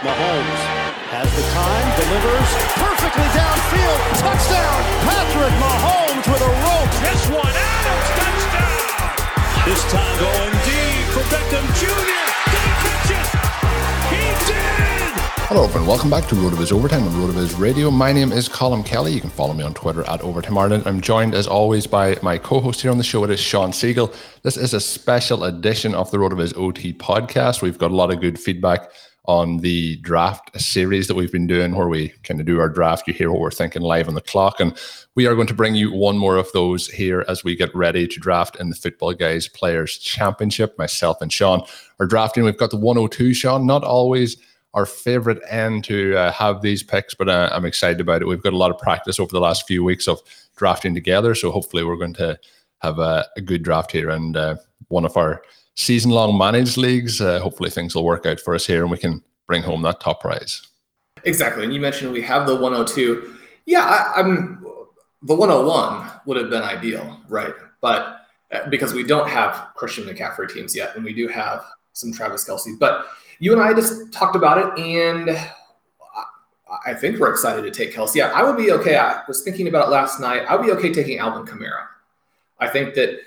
Mahomes has the time, delivers perfectly downfield. Touchdown, Patrick Mahomes with a rope. This one, Adams, touchdown. This time going deep for Beckham Jr. Did he catch it? He did. Hello, everyone. Welcome back to RotoViz Overtime on RotoViz Radio. My name is Colin Kelly. You can follow me on Twitter at Overtime Ireland. I'm joined, as always, by my co-host here on the show. It is Sean Siegel. This is a special edition of the RotoViz OT podcast. We've got a lot of good feedback on the draft series that we've been doing where we kind of do our draft. You hear what we're thinking live on the clock. And we are going to bring you one more of those here as we get ready to draft in the Football Guys Players Championship. Myself and Sean are drafting. We've got the 102, Sean. Not always our favorite end to uh, have these picks, but uh, I'm excited about it. We've got a lot of practice over the last few weeks of drafting together. So hopefully we're going to have a, a good draft here. And uh, one of our season long managed leagues. Uh, hopefully, things will work out for us here and we can bring home that top prize. Exactly. And you mentioned we have the 102. Yeah, I, am the 101 would have been ideal, right? But uh, because we don't have Christian McCaffrey teams yet, and we do have some Travis Kelce. But you and I just talked about it, and I think we're excited to take Kelce. I would be okay. I was thinking about it last night. I would be okay taking Alvin Kamara. I think that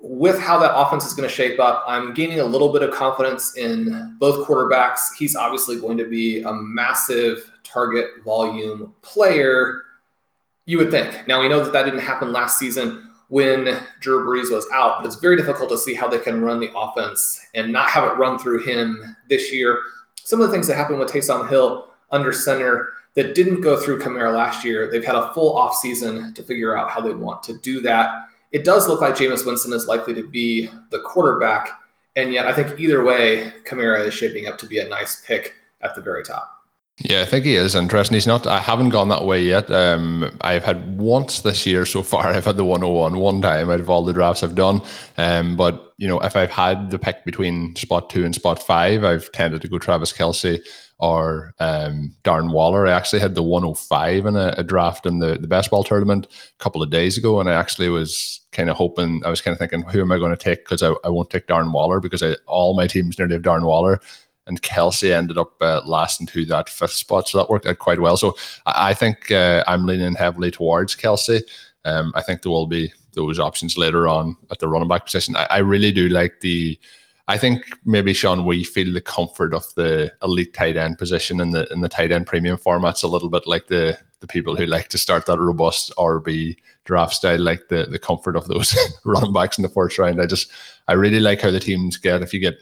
with how that offense is going to shape up, I'm gaining a little bit of confidence in both quarterbacks. He's obviously going to be a massive target volume player, you would think. Now, we know that that didn't happen last season when Drew Brees was out, but it's very difficult to see how they can run the offense and not have it run through him this year. Some of the things that happened with Taysom Hill under center that didn't go through Kamara last year, they've had a full offseason to figure out how they want to do that it does look like Jameis Winston is likely to be the quarterback. And yet, I think either way, Kamara is shaping up to be a nice pick at the very top. Yeah, I think he is interesting. He's not. I haven't gone that way yet. Um, I've had once this year so far. I've had the 101 one time out of all the drafts I've done. Um, but you know, if I've had the pick between spot two and spot five, I've tended to go Travis Kelce or um, Darren Waller. I actually had the 105 in a, a, draft in the, the best ball tournament a couple of days ago, and I actually was kind of hoping, I was kind of thinking, who am I going to take? Because I, I won't take Darren Waller because I, all my teams nearly have Darren Waller. And Kelce ended up uh, lasting to that fifth spot, so that worked out quite well. So I, I think uh, I'm leaning heavily towards Kelce. Um, I think there will be those options later on at the running back position. I, I really do like the I think maybe Sean, we feel the comfort of the elite tight end position in the in the tight end premium formats a little bit like the the people who like to start that robust RB draft style, like the the comfort of those running backs in the first round. I just I really like how the teams get if you get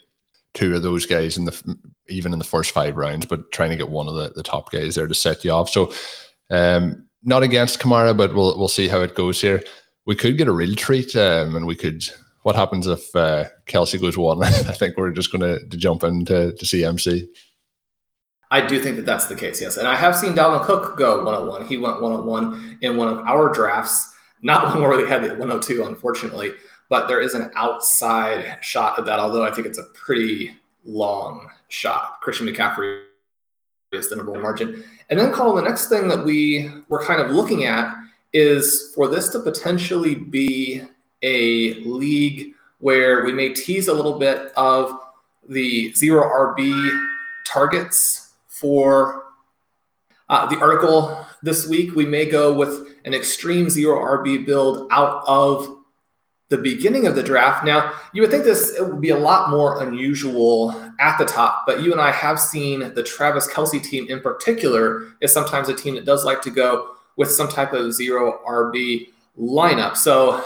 two of those guys in the even in the first five rounds, but trying to get one of the, the top guys there to set you off. So um not against Kamara, but we'll we'll see how it goes here. We could get a real treat, um, and we could what happens if uh, Kelce goes one? I think we're just going to jump into to CMC. I do think that that's the case, yes. And I have seen Dalvin Cook go 101. He went 101 in one of our drafts, not one where we had the 102, unfortunately, but there is an outside shot of that, although I think it's a pretty long shot. Christian McCaffrey is the number one margin. And then, Colin, the next thing that we were kind of looking at is for this to potentially be a league where we may tease a little bit of the zero RB targets for uh, the article this week. We may go with an extreme zero RB build out of the beginning of the draft. Now, you would think this would be a lot more unusual at the top, but you and I have seen the Travis Kelce team in particular is sometimes a team that does like to go with some type of zero RB lineup. So,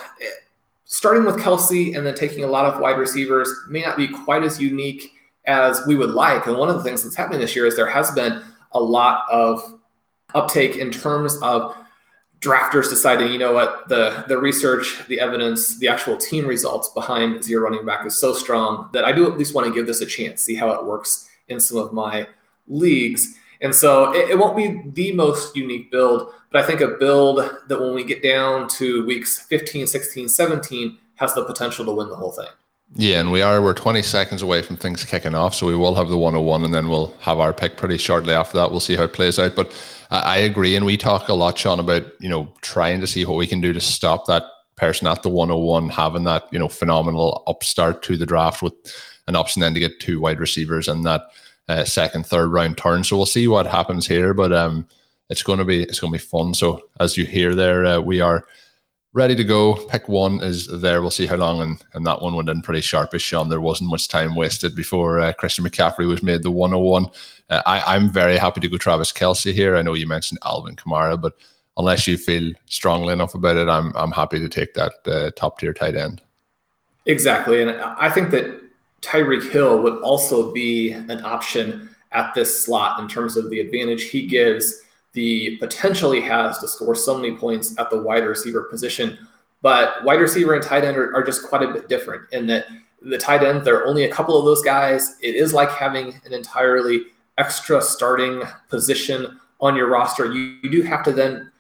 starting with Kelce and then taking a lot of wide receivers may not be quite as unique as we would like. And one of the things that's happening this year is there has been a lot of uptake in terms of drafters deciding, you know what, the the research, the evidence, the actual team results behind zero running back is so strong that I do at least want to give this a chance, see how it works in some of my leagues. And so it, it won't be the most unique build, but I think a build that when we get down to weeks 15, 16, 17 has the potential to win the whole thing. Yeah, and we are we're 20 seconds away from things kicking off, so we will have the 101 and then we'll have our pick pretty shortly after that. We'll see how it plays out. But I agree, and we talk a lot, Sean, about you know trying to see what we can do to stop that person at the 101 having that you know phenomenal upstart to the draft with an option then to get two wide receivers and that uh, second, third round turn. So we'll see what happens here, but um, it's going to be it's going to be fun. So as you hear there, uh, we are ready to go. Pick one is there. We'll see how long, and, and that one went in pretty sharpish, Sean. There wasn't much time wasted before uh, Christian McCaffrey was made the 101. Uh, I, I'm very happy to go Travis Kelce here. I know you mentioned Alvin Kamara, but unless you feel strongly enough about it, I'm I'm happy to take that uh, top tier tight end. Exactly, and I think that Tyreek Hill would also be an option at this slot in terms of the advantage he gives the potential he has to score so many points at the wide receiver position. But wide receiver and tight end are, are just quite a bit different in that the tight end, there are only a couple of those guys. It is like having an entirely extra starting position on your roster. You, you do have to then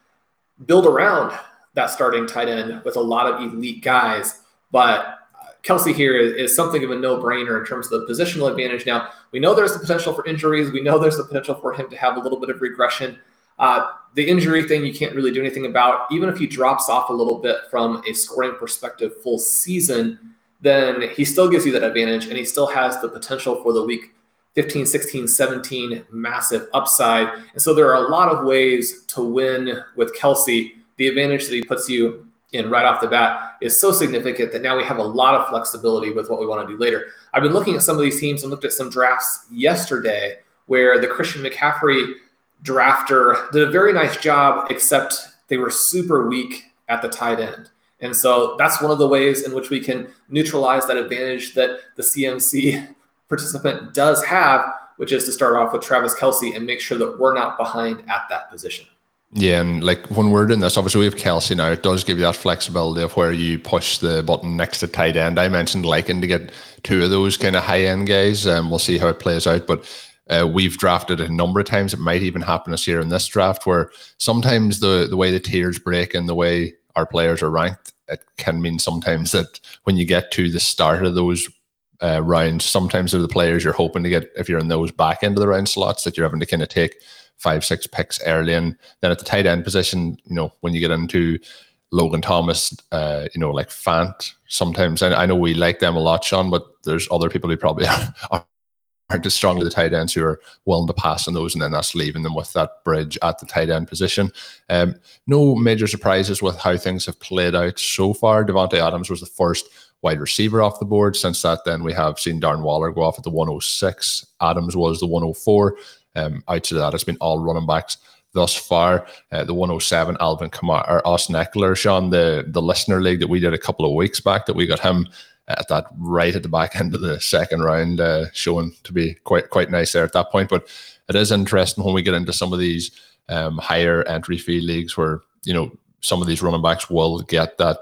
build around that starting tight end with a lot of elite guys. But Kelce here is, is, something of a no-brainer in terms of the positional advantage. Now we know there's the potential for injuries. We know there's the potential for him to have a little bit of regression. Uh, the injury thing you can't really do anything about. Even if he drops off a little bit from a scoring perspective full season, then he still gives you that advantage and he still has the potential for the week 15, 16, 17 massive upside. And so there are a lot of ways to win with Kelce. The advantage that he puts you in right off the bat is so significant that now we have a lot of flexibility with what we want to do later. I've been looking at some of these teams and looked at some drafts yesterday where the Christian McCaffrey drafter did a very nice job, except they were super weak at the tight end. And so that's one of the ways in which we can neutralize that advantage that the CMC participant does have, which is to start off with Travis Kelce and make sure that we're not behind at that position. Yeah, and like when we're doing this, obviously we have Kelce now. It does give you that flexibility of where you push the button next to tight end. I mentioned liking to get two of those kind of high end guys, and we'll see how it plays out. But uh, we've drafted a number of times. It might even happen this year in this draft, where sometimes the the way the tiers break and the way our players are ranked, it can mean sometimes that when you get to the start of those uh, rounds, sometimes they're the players you're hoping to get if you're in those back end of the round slots that you're having to kind of take five, six picks early. And then at the tight end position, you know, when you get into Logan Thomas, uh, you know, like Fant, sometimes I, I, know we like them a lot, Sean, but there's other people who probably are, aren't as strongly the tight ends who are willing to pass on those, and then that's leaving them with that bridge at the tight end position. Um, no major surprises with how things have played out so far. Davante Adams was the first wide receiver off the board. Since that, then we have seen Darren Waller go off at the 106. Adams was the 104. Um, outside of that, it's been all running backs thus far. Uh, the 107, Alvin Kamara, or Austin Ekeler, Sean, the, the listener league that we did a couple of weeks back, that we got him at that right at the back end of the second round, uh, showing to be quite quite nice there at that point. But it is interesting when we get into some of these um, higher entry fee leagues where you know some of these running backs will get that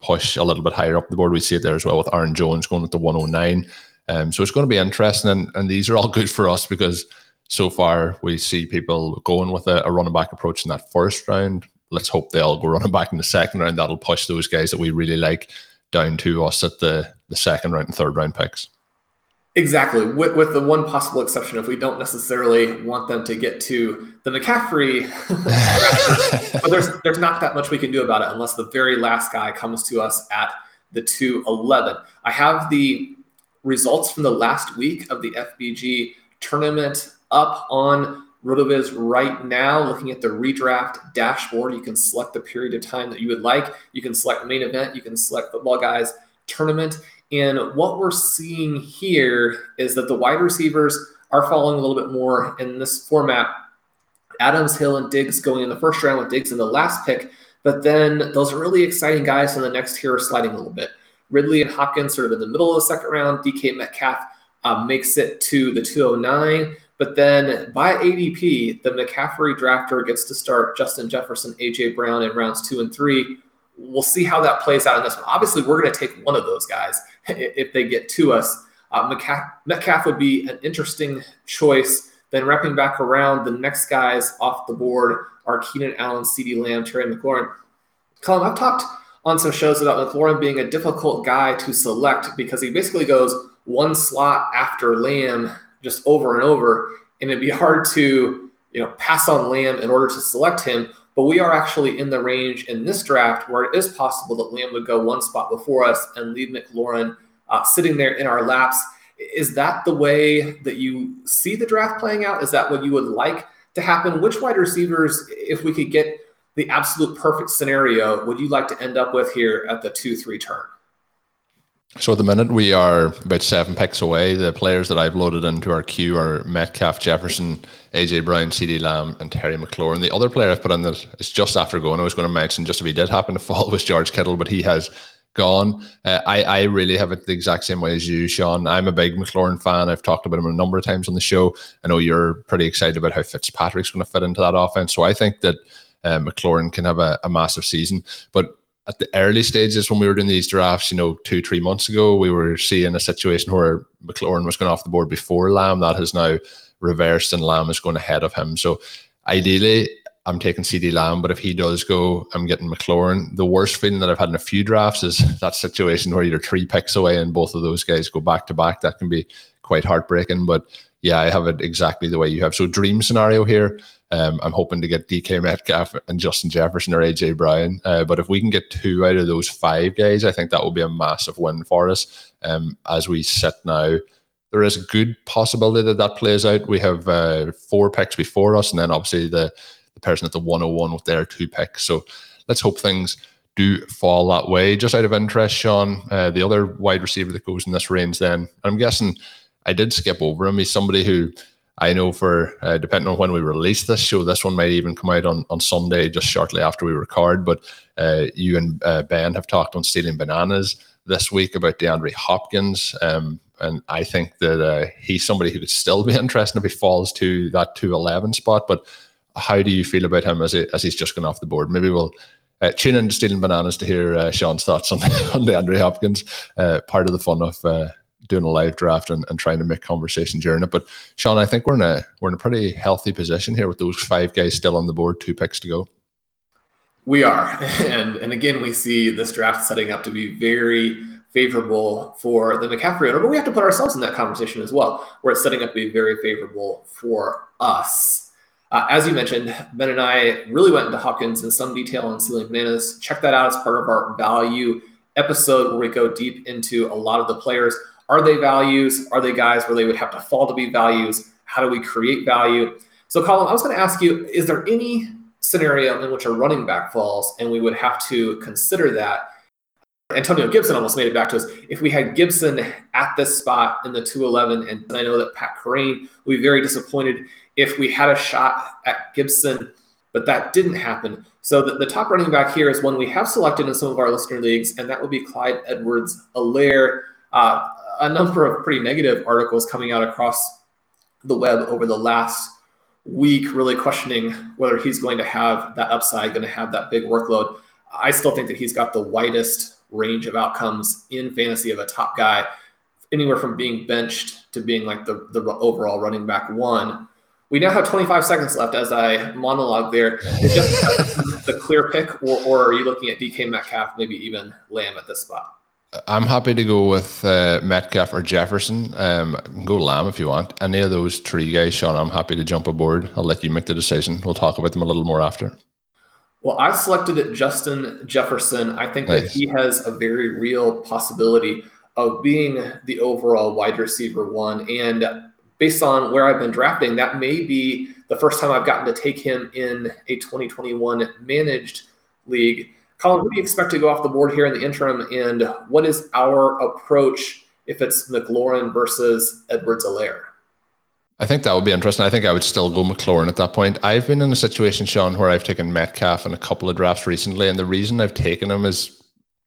push a little bit higher up the board. We see it there as well with Aaron Jones going at the 109. Um, so it's going to be interesting, and, and these are all good for us because so far we see people going with a, a running back approach in that first round. Let's hope they all go running back in the second round. That'll push those guys that we really like down to us at the, the second round and third round picks. Exactly, with, with the one possible exception, if we don't necessarily want them to get to the McCaffrey, but there's there's not that much we can do about it unless the very last guy comes to us at the 211. I have the results from the last week of the FBG tournament up on RotoViz right now, looking at the redraft dashboard. You can select the period of time that you would like. You can select main event. You can select football guys tournament. And what we're seeing here is that the wide receivers are falling a little bit more in this format. Adams, Hill, and Diggs going in the first round with Diggs in the last pick. But then those really exciting guys in the next tier are sliding a little bit. Ridley and Hopkins sort of in the middle of the second round. DK Metcalf uh, makes it to the 209. But then by ADP, the McCaffrey drafter gets to start Justin Jefferson, AJ Brown in rounds two and three. We'll see how that plays out in this one. Obviously, we're going to take one of those guys if they get to us. Uh, Metcalf would be an interesting choice. Then wrapping back around, the next guys off the board are Keenan Allen, CeeDee Lamb, Terry McLaurin. Colin, I've talked on some shows about McLaurin being a difficult guy to select because he basically goes one slot after Lamb just over and over, and it'd be hard to you know pass on Lamb in order to select him. But we are actually in the range in this draft where it is possible that Lamb would go one spot before us and leave McLaurin uh, sitting there in our laps. Is that the way that you see the draft playing out? Is that what you would like to happen? Which wide receivers, if we could get the absolute perfect scenario, would you like to end up with here at the two three turn? So at the minute we are about seven picks away. The players that I've loaded into our queue are Metcalf, Jefferson, AJ Brown, CeeDee Lamb, and Terry McLaurin. The other player I've put in that is just after going. I was going to mention just if he did happen to fall was George Kittle, but he has gone. Uh, I I really have it the exact same way as you, Sean. I'm a big McLaurin fan. I've talked about him a number of times on the show. I know you're pretty excited about how Fitzpatrick's going to fit into that offense. So I think that uh, McLaurin can have a, a massive season, but at the early stages when we were doing these drafts, you know, two, three months ago, we were seeing a situation where McLaurin was going off the board before Lamb. That has now reversed and Lamb is going ahead of him. So ideally, I'm taking CeeDee Lamb, but if he does go, I'm getting McLaurin. The worst feeling that I've had in a few drafts is that situation where you're three picks away and both of those guys go back to back. That can be quite heartbreaking. But yeah, I have it exactly the way you have. So dream scenario here. Um, I'm hoping to get DK Metcalf and Justin Jefferson or AJ Brown. Uh, but if we can get two out of those five guys, I think that will be a massive win for us. Um, as we sit now, there is a good possibility that that plays out. We have uh, four picks before us, and then obviously the the person at the 101 with their two picks. So let's hope things do fall that way. Just out of interest, Sean, uh, the other wide receiver that goes in this range, then I'm guessing I did skip over him. He's somebody who I know for uh, depending on when we release this show, this one might even come out on, on Sunday, just shortly after we record. But uh, you and uh, Ben have talked on stealing bananas this week about DeAndre Hopkins. Um, and I think that uh, he's somebody who could still be interesting if he falls to that 211 spot. But how do you feel about him as, he, as he's just gone off the board? Maybe we'll uh, tune in to Stealing Bananas to hear uh, Sean's thoughts on, on DeAndre Hopkins. Part of the fun of doing a live draft and, and trying to make conversation during it. But Sean, I think we're in a we're in a pretty healthy position here with those five guys still on the board, two picks to go. We are, and and again, we see this draft setting up to be very favorable for the McCaffrey owner, but we have to put ourselves in that conversation as well, where it's setting up to be very favorable for us. Uh, as you mentioned, Ben and I really went into Hopkins in some detail on Stealing Bananas. Check that out as part of our value episode where we go deep into a lot of the players. Are they values? Are they guys where they would have to fall to be values? How do we create value? So, Colin, I was going to ask you is there any scenario in which a running back falls and we would have to consider that? Antonio Gibson almost made it back to us. If we had Gibson at this spot in the 211, and I know that Pat Kerrane would be very disappointed if we had a shot at Gibson, but that didn't happen. So the, the top running back here is one we have selected in some of our listener leagues, and that would be Clyde Edwards Helaire. Uh, a number of pretty negative articles coming out across the web over the last week, really questioning whether he's going to have that upside, going to have that big workload. I still think that he's got the widest range of outcomes in fantasy of a top guy, anywhere from being benched to being like the, the overall running back one. We now have 25 seconds left as I monologue there. Is just the clear pick, or, or are you looking at DK Metcalf, maybe even Lamb at this spot? I'm happy to go with uh, Metcalf or Jefferson. Um, go Lamb if you want. Any of those three guys, Sean, I'm happy to jump aboard. I'll let you make the decision. We'll talk about them a little more after. Well, I selected it Justin Jefferson. I think nice. that he has a very real possibility of being the overall wide receiver one. And based on where I've been drafting, that may be the first time I've gotten to take him in a 2021 managed league. Colin, who do you expect to go off the board here in the interim? And what is our approach if it's McLaurin versus Edwards-Helaire? I think that would be interesting. I think I would still go McLaurin at that point. I've been in a situation, Sean, where I've taken Metcalf in a couple of drafts recently, and the reason I've taken him is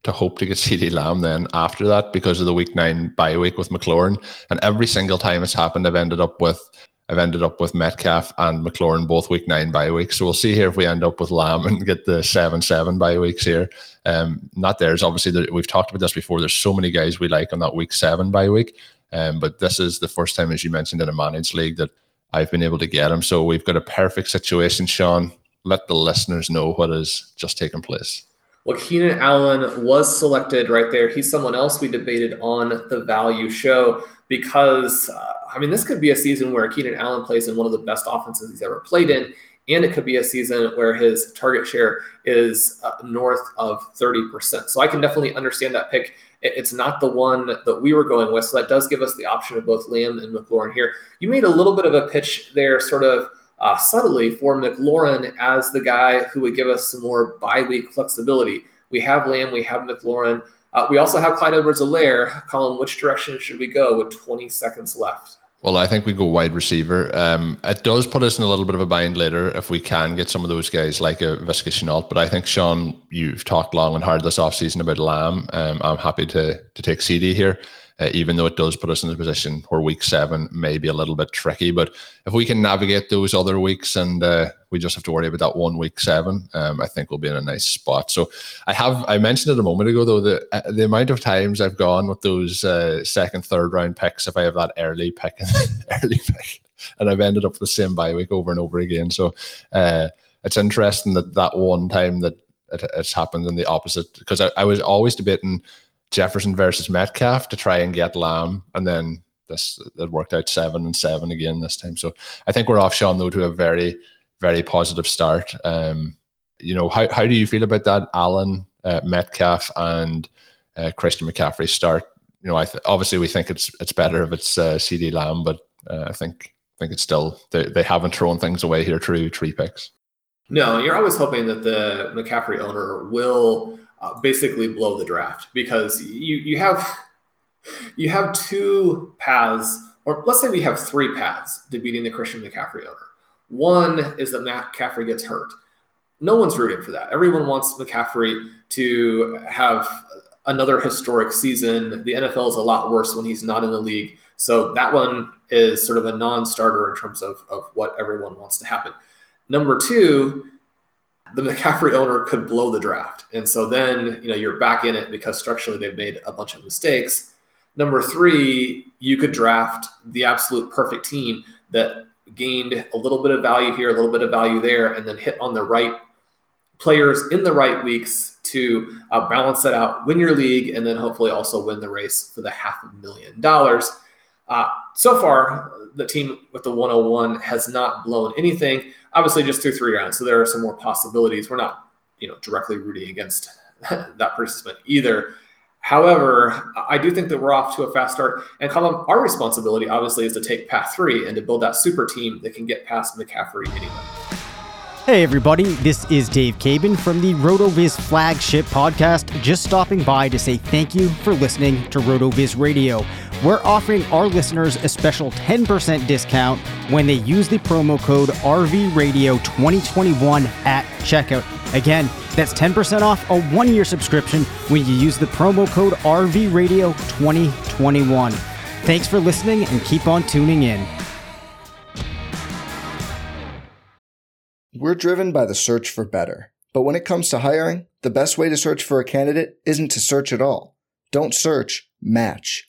to hope to get CeeDee Lamb then after that because of the week nine bye week with McLaurin. And every single time it's happened, I've ended up with I've ended up with Metcalf and McLaurin both week nine bye weeks. So we'll see here if we end up with Lamb and get the seven seven bye weeks here. Um, not theirs. Obviously, there, we've talked about this before. There's so many guys we like on that week seven bye week. Um, but this is the first time, as you mentioned, in a managed league that I've been able to get him. So we've got a perfect situation, Sean. Let the listeners know what has just taken place. Well, Keenan Allen was selected right there. He's someone else we debated on the value show because, uh, I mean, this could be a season where Keenan Allen plays in one of the best offenses he's ever played in. And it could be a season where his target share is uh, north of 30%. So I can definitely understand that pick. It's not the one that we were going with. So that does give us the option of both Lamb and McLaurin here. You made a little bit of a pitch there, sort of uh, subtly for McLaurin as the guy who would give us some more bye week flexibility. We have Lamb, we have McLaurin. Uh, we also have Clyde Edwards-Helaire. Colin, which direction should we go with 20 seconds left? Well, I think we go wide receiver. Um, it does put us in a little bit of a bind later if we can get some of those guys like a Laviska Shenault. But I think, Sean, you've talked long and hard this offseason about Lamb. Um, I'm happy to to take CeeDee here uh, even though it does put us in a position where week seven may be a little bit tricky. But if we can navigate those other weeks and uh, we just have to worry about that one week seven, um, I think we'll be in a nice spot. So I have I mentioned it a moment ago though the uh, the amount of times I've gone with those uh, second third round picks if I have that early pick early pick and I've ended up with the same bye week over and over again. So uh, it's interesting that that one time that it, it's happened in the opposite because I, I was always debating Jefferson versus Metcalf to try and get Lamb, and then this it worked out seven and seven again this time. So I think we're off Sean though to a very very positive start. Um, you know how how do you feel about that, Allen, uh, Metcalf, and uh, Christian McCaffrey start? You know, I th- obviously we think it's it's better if it's uh, CeeDee Lamb, but uh, I think I think it's still they, they haven't thrown things away here through three picks. No, you're always hoping that the McCaffrey owner will uh, basically blow the draft because you you have you have two paths, or let's say we have three paths to beating the Christian McCaffrey owner. One is that McCaffrey gets hurt. No one's rooting for that. Everyone wants McCaffrey to have another historic season. The NFL is a lot worse when he's not in the league. So that one is sort of a non-starter in terms of, of what everyone wants to happen. Number two the McCaffrey owner could blow the draft. And so then, you know, you're back in it because structurally they've made a bunch of mistakes. Number three, you could draft the absolute perfect team that gained a little bit of value here, a little bit of value there, and then hit on the right players in the right weeks to uh, balance that out, win your league, and then hopefully also win the race for the half a million dollars. Uh, so far, the team with the 101 has not blown anything obviously just through three rounds. So there are some more possibilities. We're not, you know, directly rooting against that participant either. However, I do think that we're off to a fast start. And Colin, our responsibility obviously is to take path three and to build that super team that can get past McCaffrey anyway. Hey, everybody, this is Dave Caban from the RotoViz flagship podcast. Just stopping by to say thank you for listening to RotoViz Radio. We're offering our listeners a special 10% discount when they use the promo code RVRadio2021 at checkout. Again, that's 10% off a one year subscription when you use the promo code RVRadio2021. Thanks for listening and keep on tuning in. We're driven by the search for better. But when it comes to hiring, the best way to search for a candidate isn't to search at all. Don't search, match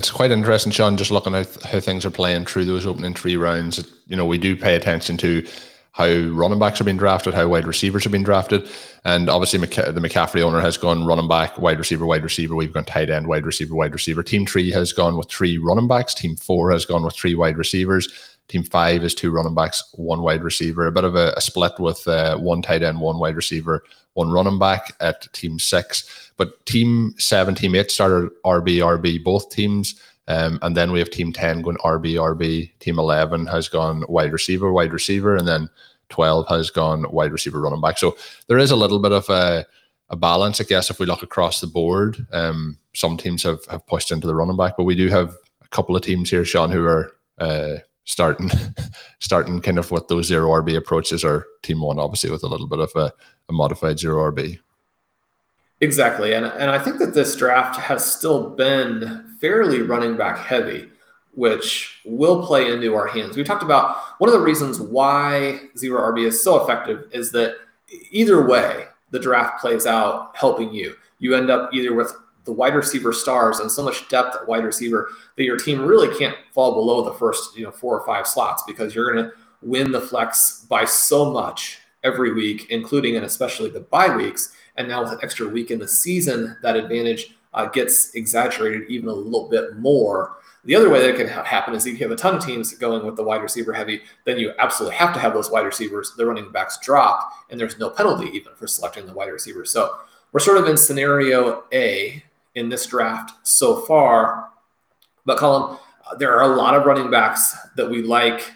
It's quite interesting, Sean, just looking at how things are playing through those opening three rounds. You know, we do pay attention to how running backs are being drafted, how wide receivers have been drafted. And obviously, the McCaffrey owner has gone running back, wide receiver, wide receiver. We've gone tight end, wide receiver, wide receiver. Team three has gone with three running backs. Team four has gone with three wide receivers. Team five is two running backs, one wide receiver. A bit of a, a split with uh, one tight end, one wide receiver, one running back at team six. But team seven, team eight started RB, RB, both teams. Um, and then we have team 10 going RB, RB. Team 11 has gone wide receiver, wide receiver. And then 12 has gone wide receiver, running back. So there is a little bit of a, a balance, I guess, if we look across the board. Um, some teams have, have pushed into the running back, but we do have a couple of teams here, Sean, who are uh, starting starting kind of with those zero RB approaches, or team one, obviously, with a little bit of a, a modified zero RB. Exactly. And, and I think that this draft has still been fairly running back heavy, which will play into our hands. We talked about one of the reasons why zero RB is so effective is that either way, the draft plays out helping you. You end up either with the wide receiver stars and so much depth at wide receiver that your team really can't fall below the first, you know, four or five slots because you're going to win the flex by so much every week, including and especially the bye weeks and now with an extra week in the season, that advantage uh, gets exaggerated even a little bit more. The other way that can ha- happen is if you have a ton of teams going with the wide receiver heavy, then you absolutely have to have those wide receivers. The running backs drop, and there's no penalty even for selecting the wide receiver. So we're sort of in scenario A in this draft so far. But Colin, uh, there are a lot of running backs that we like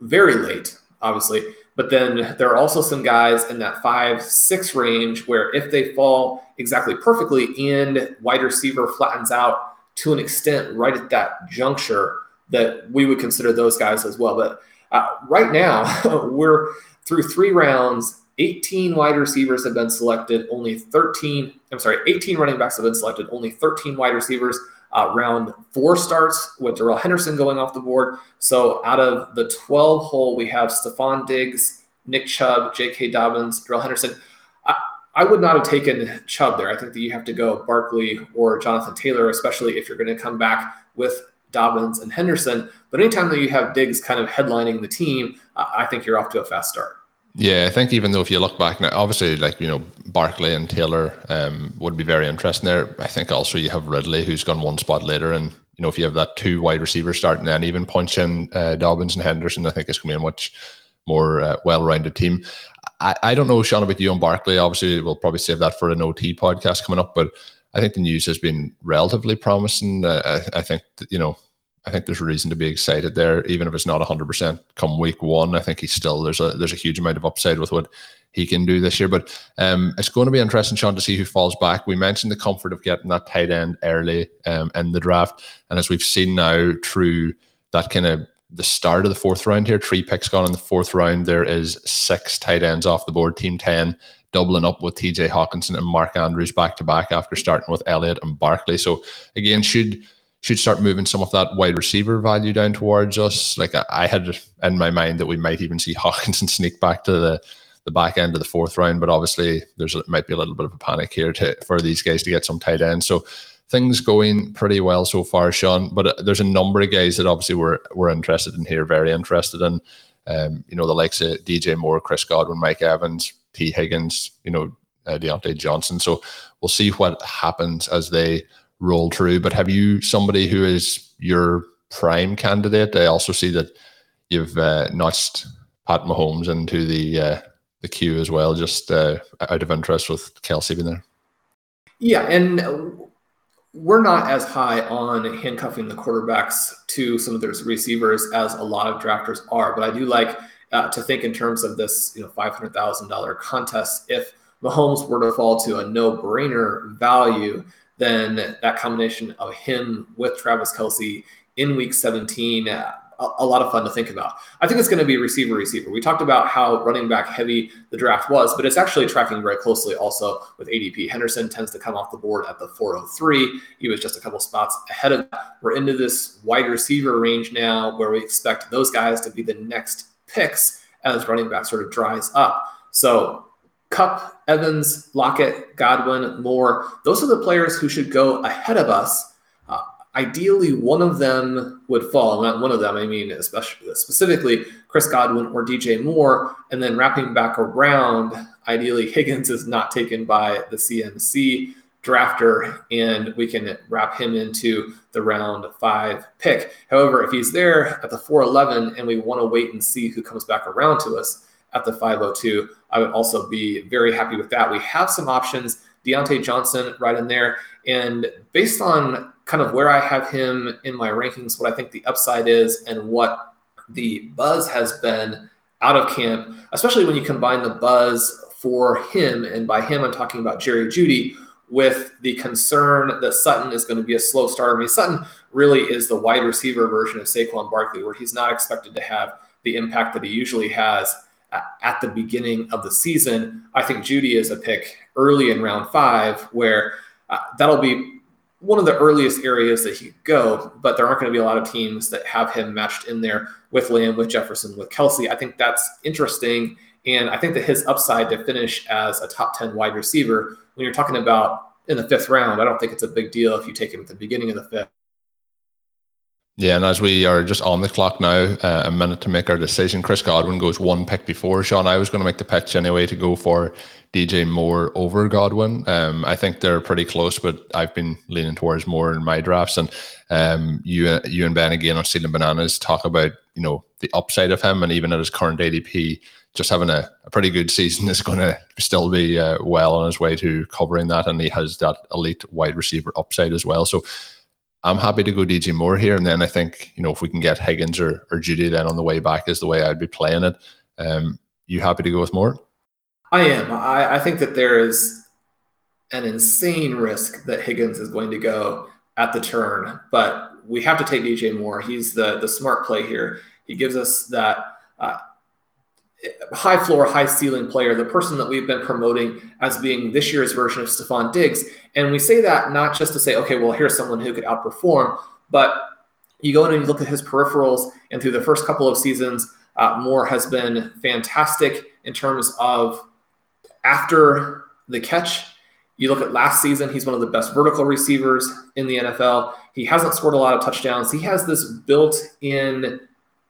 very late, obviously. But then there are also some guys in that five, six range where if they fall exactly perfectly and wide receiver flattens out to an extent right at that juncture, that we would consider those guys as well. But uh, right now, we're through three rounds. 18 wide receivers have been selected. Only 13, I'm sorry, 18 running backs have been selected. Only 13 wide receivers. Uh, round four starts with Darrell Henderson going off the board. So out of the 12 hole, we have Stefon Diggs, Nick Chubb, J.K. Dobbins, Darrell Henderson. I, I would not have taken Chubb there. I think that you have to go Barkley or Jonathan Taylor, especially if you're going to come back with Dobbins and Henderson. But anytime that you have Diggs kind of headlining the team, I think you're off to a fast start. Yeah, I think even though if you look back now, obviously, like, you know, Barkley and Taylor um, would be very interesting there. I think also you have Ridley, who's gone one spot later. And, you know, if you have that two wide receivers starting and even punch in uh, Dobbins and Henderson, I think it's going to be a much more uh, well rounded team. I, I don't know, Sean, about you and Barkley. Obviously, we'll probably save that for an OT podcast coming up, but I think the news has been relatively promising. Uh, I, I think, that, you know, I think there's reason to be excited there, even if it's not 100% come week one. I think he's still there's a there's a huge amount of upside with what he can do this year. But um, it's going to be interesting, Sean, to see who falls back. We mentioned the comfort of getting that tight end early um, in the draft, and as we've seen now through that kind of the start of the fourth round here, three picks gone in the fourth round. There is six tight ends off the board. Team ten doubling up with TJ Hockenson and Mark Andrews back to back after starting with Elliott and Barkley. So again, should should start moving some of that wide receiver value down towards us. Like I had in my mind that we might even see Hockenson sneak back to the the back end of the fourth round, but obviously there's might be a little bit of a panic here to, for these guys to get some tight end. So things going pretty well so far, Sean. But uh, there's a number of guys that obviously we're we're interested in here, very interested in. Um, you know, the likes of DJ Moore, Chris Godwin, Mike Evans, Tee Higgins, you know, uh, Diontae Johnson. So we'll see what happens as they roll through. But have you somebody who is your prime candidate? I also see that you've uh, notched Pat Mahomes into the uh, the queue as well, just uh, out of interest with Kelce being there. Yeah, and we're not as high on handcuffing the quarterbacks to some of those receivers as a lot of drafters are, but I do like uh, to think in terms of this, you know, five hundred thousand dollar contest. If Mahomes were to fall to a no-brainer value, then that combination of him with Travis Kelce in Week 17 uh, a, lot of fun to think about. I think it's going to be receiver receiver. We talked about how running back heavy the draft was, but it's actually tracking very closely also with ADP. Henderson tends to come off the board at the 403. He was just a couple spots ahead of that. We're into this wide receiver range now where we expect those guys to be the next picks as running back sort of dries up. So Kupp, Evans, Lockett, Godwin, Moore, those are the players who should go ahead of us uh, ideally one of them would fall. Not one of them, I mean, especially specifically Chris Godwin or DJ Moore, and then wrapping back around, ideally Higgins is not taken by the CMC drafter, and we can wrap him into the round five pick. However, if he's there at the 411 and we want to wait and see who comes back around to us at the 502, I would also be very happy with that. We have some options. Diontae Johnson right in there. And based on kind of where I have him in my rankings, what I think the upside is, and what the buzz has been out of camp, especially when you combine the buzz for him, and by him, I'm talking about Jerry Jeudy, with the concern that Sutton is going to be a slow starter. I mean, Sutton really is the wide receiver version of Saquon Barkley, where he's not expected to have the impact that he usually has at the beginning of the season. I think Jeudy is a pick early in round five, where uh, that'll be one of the earliest areas that he could go, but there aren't going to be a lot of teams that have him matched in there with Lamb, with Jefferson, with Kelce. I think that's interesting. And I think that his upside to finish as a top 10 wide receiver, when you're talking about in the fifth round, I don't think it's a big deal if you take him at the beginning of the fifth. Yeah, and as we are just on the clock now, uh, a minute to make our decision. Chris Godwin goes one pick before Sean. I was going to make the pitch anyway to go for DJ Moore over Godwin. Um, I think they're pretty close, but I've been leaning towards Moore in my drafts. And um, you, you and Ben again on Stealing Bananas talk about you know the upside of him, and even at his current ADP, just having a, a pretty good season is going to still be uh, well on his way to covering that, and he has that elite wide receiver upside as well. So. I'm happy to go DJ Moore here, and then I think you know if we can get Higgins or, or Jeudy then on the way back is the way I'd be playing it. Um, you happy to go with Moore? I am. I, I think that there is an insane risk that Higgins is going to go at the turn, but we have to take DJ Moore. He's the the smart play here. He gives us that uh, high floor, high ceiling player, the person that we've been promoting as being this year's version of Stefon Diggs. And we say that not just to say, okay, well, here's someone who could outperform, but you go in and you look at his peripherals, and through the first couple of seasons, uh, Moore has been fantastic in terms of after the catch. You look at last season, he's one of the best vertical receivers in the NFL. He hasn't scored a lot of touchdowns. He has this built in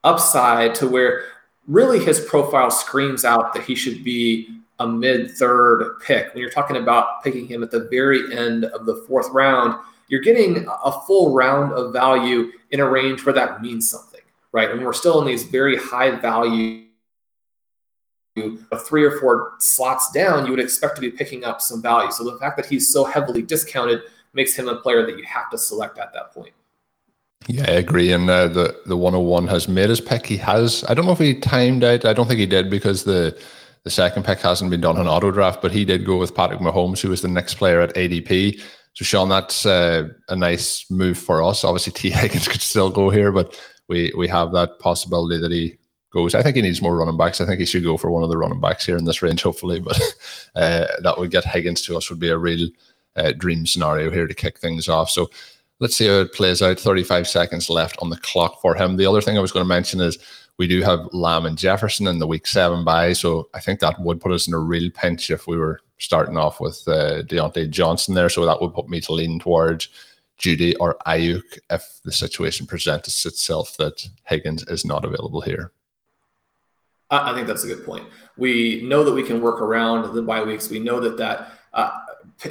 upside to where really his profile screams out that he should be a mid third pick. When you're talking about picking him at the very end of the fourth round, you're getting a full round of value in a range where that means something, right? And we're still in these very high value three or four slots down, you would expect to be picking up some value. So the fact that he's so heavily discounted makes him a player that you have to select at that point. Yeah, I agree. And uh, the the 101 has made his pick. He has. I don't know if he timed out. I don't think he did because the the second pick hasn't been done on auto draft, but he did go with Patrick Mahomes, who was the next player at ADP. So Sean, that's uh, a nice move for us. Obviously, Tee Higgins could still go here, but we we have that possibility that he goes. I think he needs more running backs. I think he should go for one of the running backs here in this range, hopefully. But uh, that would get Higgins to us would be a real uh, dream scenario here to kick things off. So let's see how it plays out. 35 seconds left on the clock for him. The other thing I was going to mention is we do have Lamb and Jefferson in the week seven bye. So I think that would put us in a real pinch if we were starting off with uh, Diontae Johnson there. So that would put me to lean towards Jeudy or Aiyuk if the situation presents itself that Higgins is not available here. I think that's a good point. We know that we can work around the bye weeks. We know that that uh,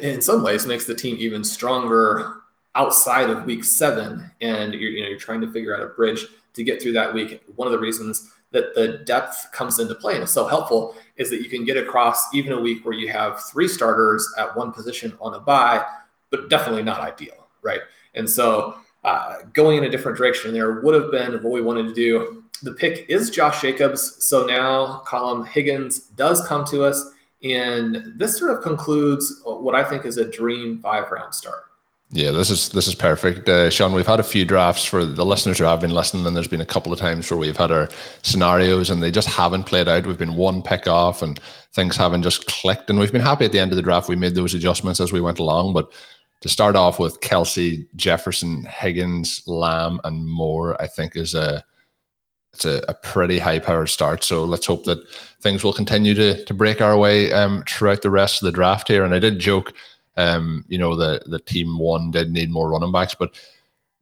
in some ways makes the team even stronger outside of week seven, and you're you know you're trying to figure out a bridge to get through that week. One of the reasons that the depth comes into play and is so helpful is that you can get across even a week where you have three starters at one position on a bye, but definitely not ideal, right? And so uh, going in a different direction there would have been what we wanted to do. The pick is Josh Jacobs. So now Colin Higgins does come to us. And this sort of concludes what I think is a dream five round start. Yeah, this is this is perfect, uh, Sean. We've had a few drafts for the listeners who have been listening, and there's been a couple of times where we've had our scenarios and they just haven't played out. We've been one pick off, and things haven't just clicked. And we've been happy at the end of the draft. We made those adjustments as we went along. But to start off with Kelce, Jefferson, Higgins, Lamb, and Moore, I think is a it's a, a pretty high powered start. So let's hope that things will continue to to break our way um, throughout the rest of the draft here. And I did joke um, you know, the the team one did need more running backs, but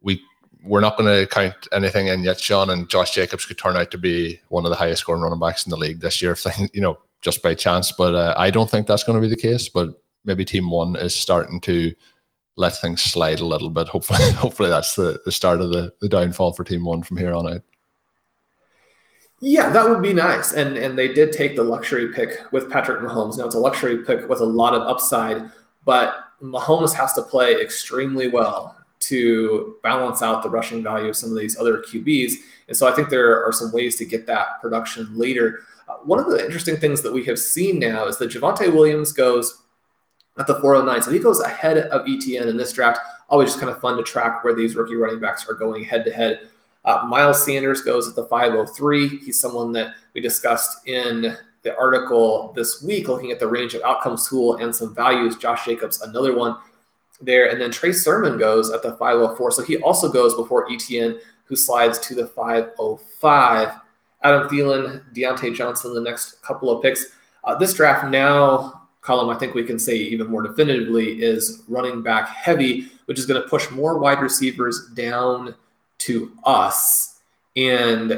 we we're not going to count anything in yet, Sean. And Josh Jacobs could turn out to be one of the highest scoring running backs in the league this year, if they, you know, just by chance. But uh, I don't think that's going to be the case. But maybe team one is starting to let things slide a little bit. Hopefully, hopefully that's the, the start of the, the downfall for team one from here on out. Yeah, that would be nice. And and they did take the luxury pick with Patrick Mahomes. Now it's a luxury pick with a lot of upside but Mahomes has to play extremely well to balance out the rushing value of some of these other QBs. And so I think there are some ways to get that production later. Uh, one of the interesting things that we have seen now is that Javonte Williams goes at the 409. So he goes ahead of ETN in this draft. Always just kind of fun to track where these rookie running backs are going head to head. Miles Sanders goes at the 503. He's someone that we discussed in the article this week looking at the range of outcomes tool and some values. Josh Jacobs, another one there. And then Trey Sermon goes at the 504. So he also goes before ETN, who slides to the 505. Adam Thielen, Diontae Johnson, the next couple of picks. Uh, this draft now, Colin, I think we can say even more definitively, is running back heavy, which is going to push more wide receivers down to us. And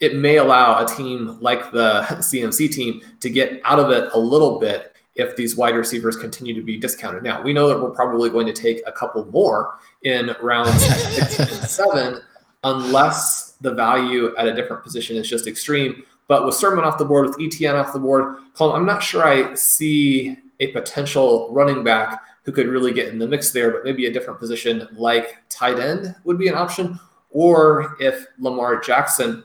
it may allow a team like the CMC team to get out of it a little bit if these wide receivers continue to be discounted. Now, we know that we're probably going to take a couple more in rounds six and seven, unless the value at a different position is just extreme. But with Sermon off the board, with ETN off the board, Colin, I'm not sure I see a potential running back who could really get in the mix there, but maybe a different position like tight end would be an option. Or if Lamar Jackson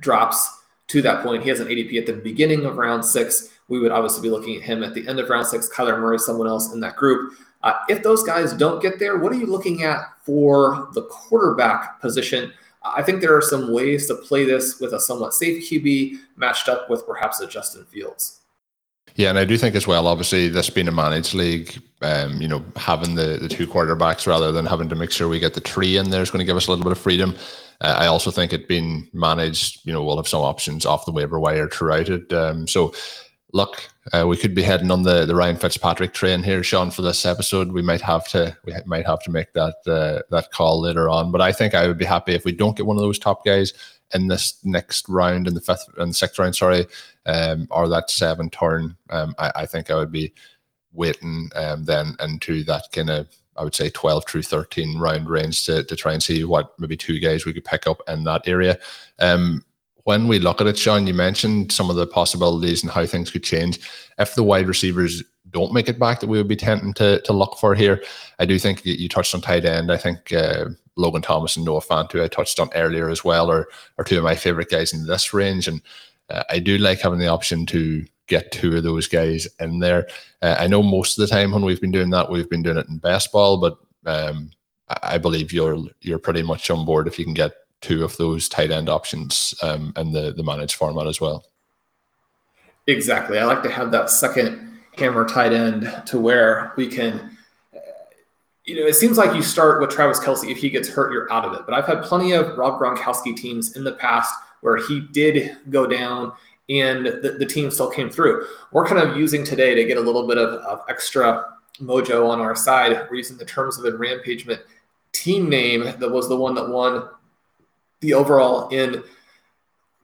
drops to that point. He has an ADP at the beginning of round six. We would obviously be looking at him at the end of round six. Kyler Murray, someone else in that group. Uh, if those guys don't get there, what are you looking at for the quarterback position? I think there are some ways to play this with a somewhat safe QB matched up with perhaps a Justin Fields. Yeah, and I do think as well, obviously, this being a managed league, um, you know, having the, the two quarterbacks rather than having to make sure we get the three in there is going to give us a little bit of freedom. I also think it being managed, you know, we'll have some options off the waiver wire throughout it. Um, so, look, uh, we could be heading on the, the Ryan Fitzpatrick train here, Sean, for this episode. We might have to we might have to make that uh, that call later on. But I think I would be happy if we don't get one of those top guys in this next round, in the fifth and sixth round, sorry, um, or that seven turn, um, I, I, think I would be waiting um, then into that kind of I would say 12 through 13 round range to, to try and see what maybe two guys we could pick up in that area. Um, when we look at it, Sean, you mentioned some of the possibilities and how things could change. If the wide receivers don't make it back, that we would be tempting to, to look for here. I do think you touched on tight end. I think uh, Logan Thomas and Noah Fant, who I touched on earlier as well, are, are two of my favorite guys in this range. And uh, I do like having the option to get two of those guys in there. Uh, I know most of the time when we've been doing that, we've been doing it in best ball, but um, I believe you're you're pretty much on board if you can get two of those tight end options um, in the the managed format as well. Exactly. I like to have that second hammer tight end to where we can you know, it seems like you start with Travis Kelce. If he gets hurt, you're out of it. But I've had plenty of Rob Gronkowski teams in the past where he did go down and the, the team still came through. We're kind of using today to get a little bit of, of extra mojo on our side. We're using the terms of enrampagement team name that was the one that won the overall in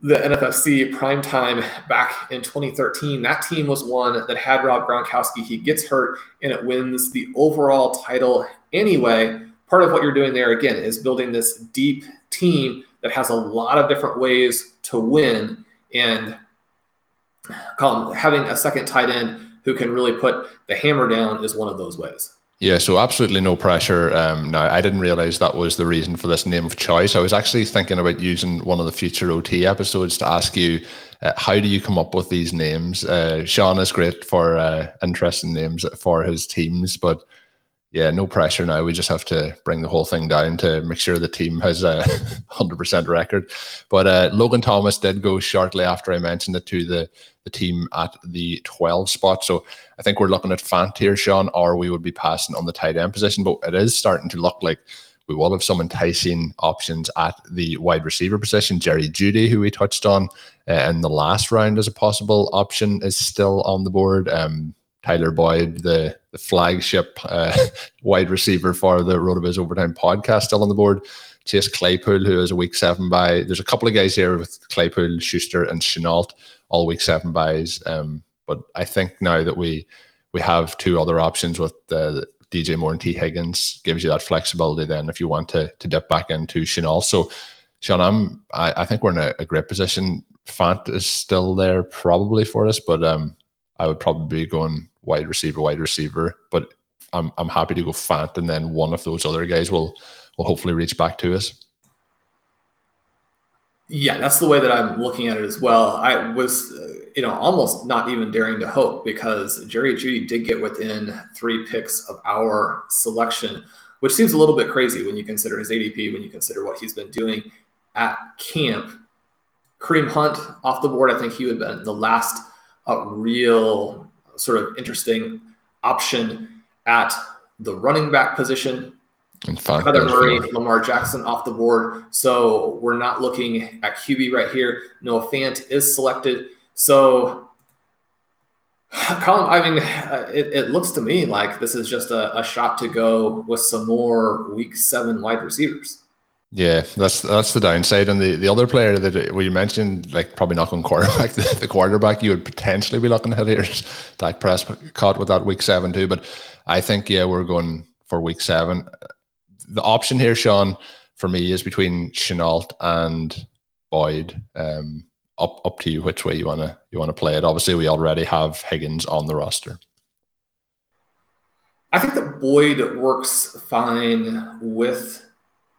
the NFFC prime time back in 2013. That team was one that had Rob Gronkowski. He gets hurt and it wins the overall title anyway. Part of what you're doing there, again, is building this deep team that has a lot of different ways to win. And Colin, having a second tight end who can really put the hammer down is one of those ways. Yeah, so absolutely no pressure. Um, now, I didn't realize that was the reason for this name of choice. I was actually thinking about using one of the future OT episodes to ask you uh, how do you come up with these names? Uh, Sean is great for uh, interesting names for his teams, but yeah, no pressure now. We just have to bring the whole thing down to make sure the team has a 100% record. But uh, Logan Thomas did go shortly after I mentioned it to the, the team at the 12 spot. So I think we're looking at Fant here, Sean, or we would be passing on the tight end position. But it is starting to look like we will have some enticing options at the wide receiver position. Jerry Jeudy, who we touched on uh, in the last round as a possible option, is still on the board. Um, Tyler Boyd, the, the flagship uh, wide receiver for the RotoViz Overtime podcast, still on the board. Chase Claypool, who is a week seven bye. There's a couple of guys here with Claypool, Schuster, and Shenault, all week seven byes. Um, but I think now that we we have two other options with uh, DJ Moore and Tee Higgins, gives you that flexibility. Then, if you want to to dip back into Shenault, so Sean, I'm I, I think we're in a, a, great position. Fant is still there probably for us, but um, I would probably be going wide receiver, wide receiver. But I'm I'm happy to go Fant, and then one of those other guys will will hopefully reach back to us. Yeah, that's the way that I'm looking at it as well. I was, uh, you know, almost not even daring to hope because Jerry Jeudy did get within three picks of our selection, which seems a little bit crazy when you consider his ADP, when you consider what he's been doing at camp. Kareem Hunt off the board, I think he would have been the last uh, real sort of interesting option at the running back position. In fact, Kyler Murray, Lamar Jackson off the board. So we're not looking at QB right here. Noah Fant is selected. So, Colin, I mean, uh, it, it, looks to me like this is just a, a shot to go with some more week seven wide receivers. Yeah, that's that's the downside. And the, the other player that we mentioned, like probably not going quarterback, the, the, quarterback you would potentially be looking at here is Dak Prescott with that week seven too. But I think yeah, we're going for week seven. The option here, Sean, for me is between Shenault and Boyd. Um, up up to you which way you wanna you wanna play it. Obviously, we already have Higgins on the roster. I think that Boyd works fine with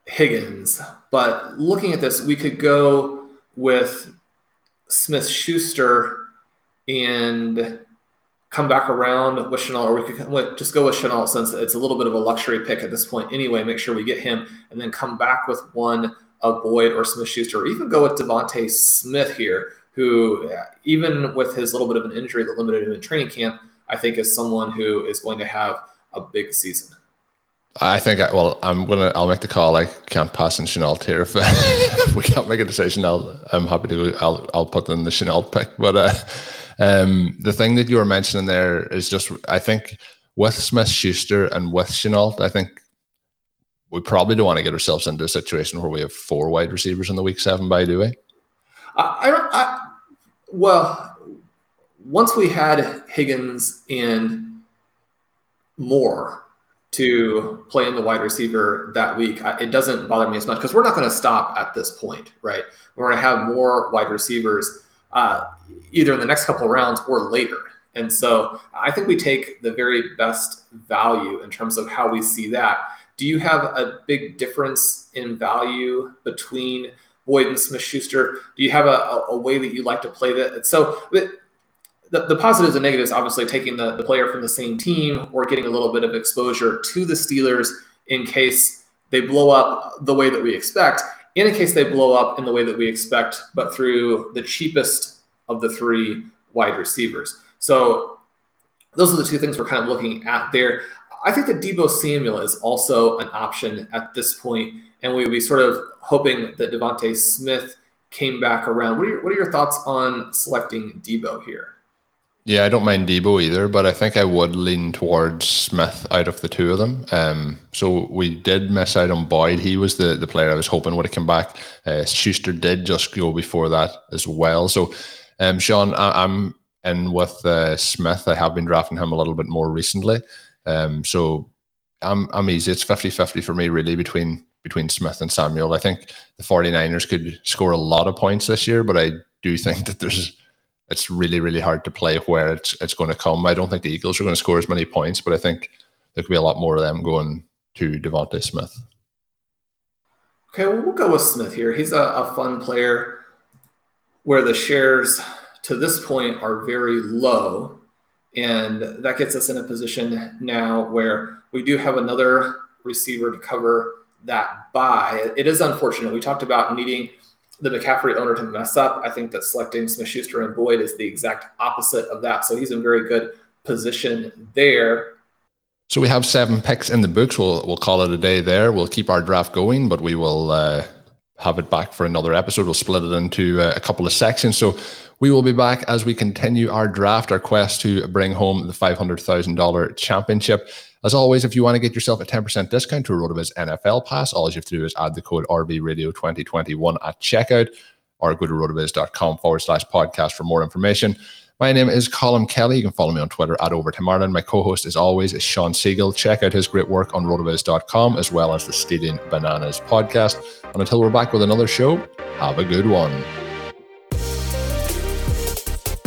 Higgins. But looking at this, we could go with Smith Schuster and come back around with Shenault, or we could just go with Shenault since it's a little bit of a luxury pick at this point anyway. Make sure we get him and then come back with one of Boyd or Smith Schuster, or even go with DeVonta Smith here, who, even with his little bit of an injury that limited him in training camp, I think is someone who is going to have a big season. I think I, well, I'm gonna. I'll make the call. I can't pass in Shenault here. If, if we can't make a decision, I'll. I'm happy to. I'll. I'll put in the Shenault pick. But uh, um, the thing that you were mentioning there is just. I think with Smith Schuster and with Shenault, I think we probably don't want to get ourselves into a situation where we have four wide receivers in the week seven bye, do we? I, I don't. I, well, once we had Higgins and Moore to play in the wide receiver that week, it doesn't bother me as much because we're not going to stop at this point, right? We're going to have more wide receivers uh, either in the next couple rounds or later. And so I think we take the very best value in terms of how we see that. Do you have a big difference in value between Boyd and Smith Schuster? Do you have a, a, way that you like to play that? So the, the positives and negatives, obviously taking the, the player from the same team or getting a little bit of exposure to the Steelers in case they blow up the way that we expect. In a case they blow up in the way that we expect, but through the cheapest of the three wide receivers. So those are the two things we're kind of looking at there. I think that Deebo Samuel is also an option at this point, and we would be sort of hoping that DeVonta Smith came back around. What are your, what are your thoughts on selecting Deebo here? Yeah, I don't mind Deebo either, but I think I would lean towards Smith out of the two of them. Um, so we did miss out on Boyd. He was the, the player I was hoping would have come back. Uh, Schuster did just go before that as well. So, um, Sean, I, am in with uh, Smith. I have been drafting him a little bit more recently. Um, so I'm, I'm easy. It's 50 50 for me, really, between between Smith and Samuel. I think the 49ers could score a lot of points this year, but I do think that there's it's really, really hard to play where it's it's going to come. I don't think the Eagles are going to score as many points, but I think there could be a lot more of them going to DeVonta Smith. Okay, well, we'll go with Smith here. He's a, a fun player where the shares to this point are very low. And that gets us in a position now where we do have another receiver to cover that bye. It is unfortunate. We talked about needing the McCaffrey owner to mess up. I think that selecting Smith Schuster and Boyd is the exact opposite of that. So he's in very good position there. So we have seven picks in the books. We'll we'll call it a day there. We'll keep our draft going, but we will uh, have it back for another episode. We'll split it into uh, a couple of sections. So we will be back as we continue our draft, our quest to bring home the $500,000 championship. As always, if you want to get yourself a 10% discount to a RotoViz NFL Pass, all you have to do is add the code RVRadio2021 at checkout or go to rotoviz.com forward slash podcast for more information. My name is Colin Kelly. You can follow me on Twitter at Overtime Ireland. My co-host, as always, is Sean Siegel. Check out his great work on rotoviz.com as well as the Stealing Bananas podcast. And until we're back with another show, have a good one.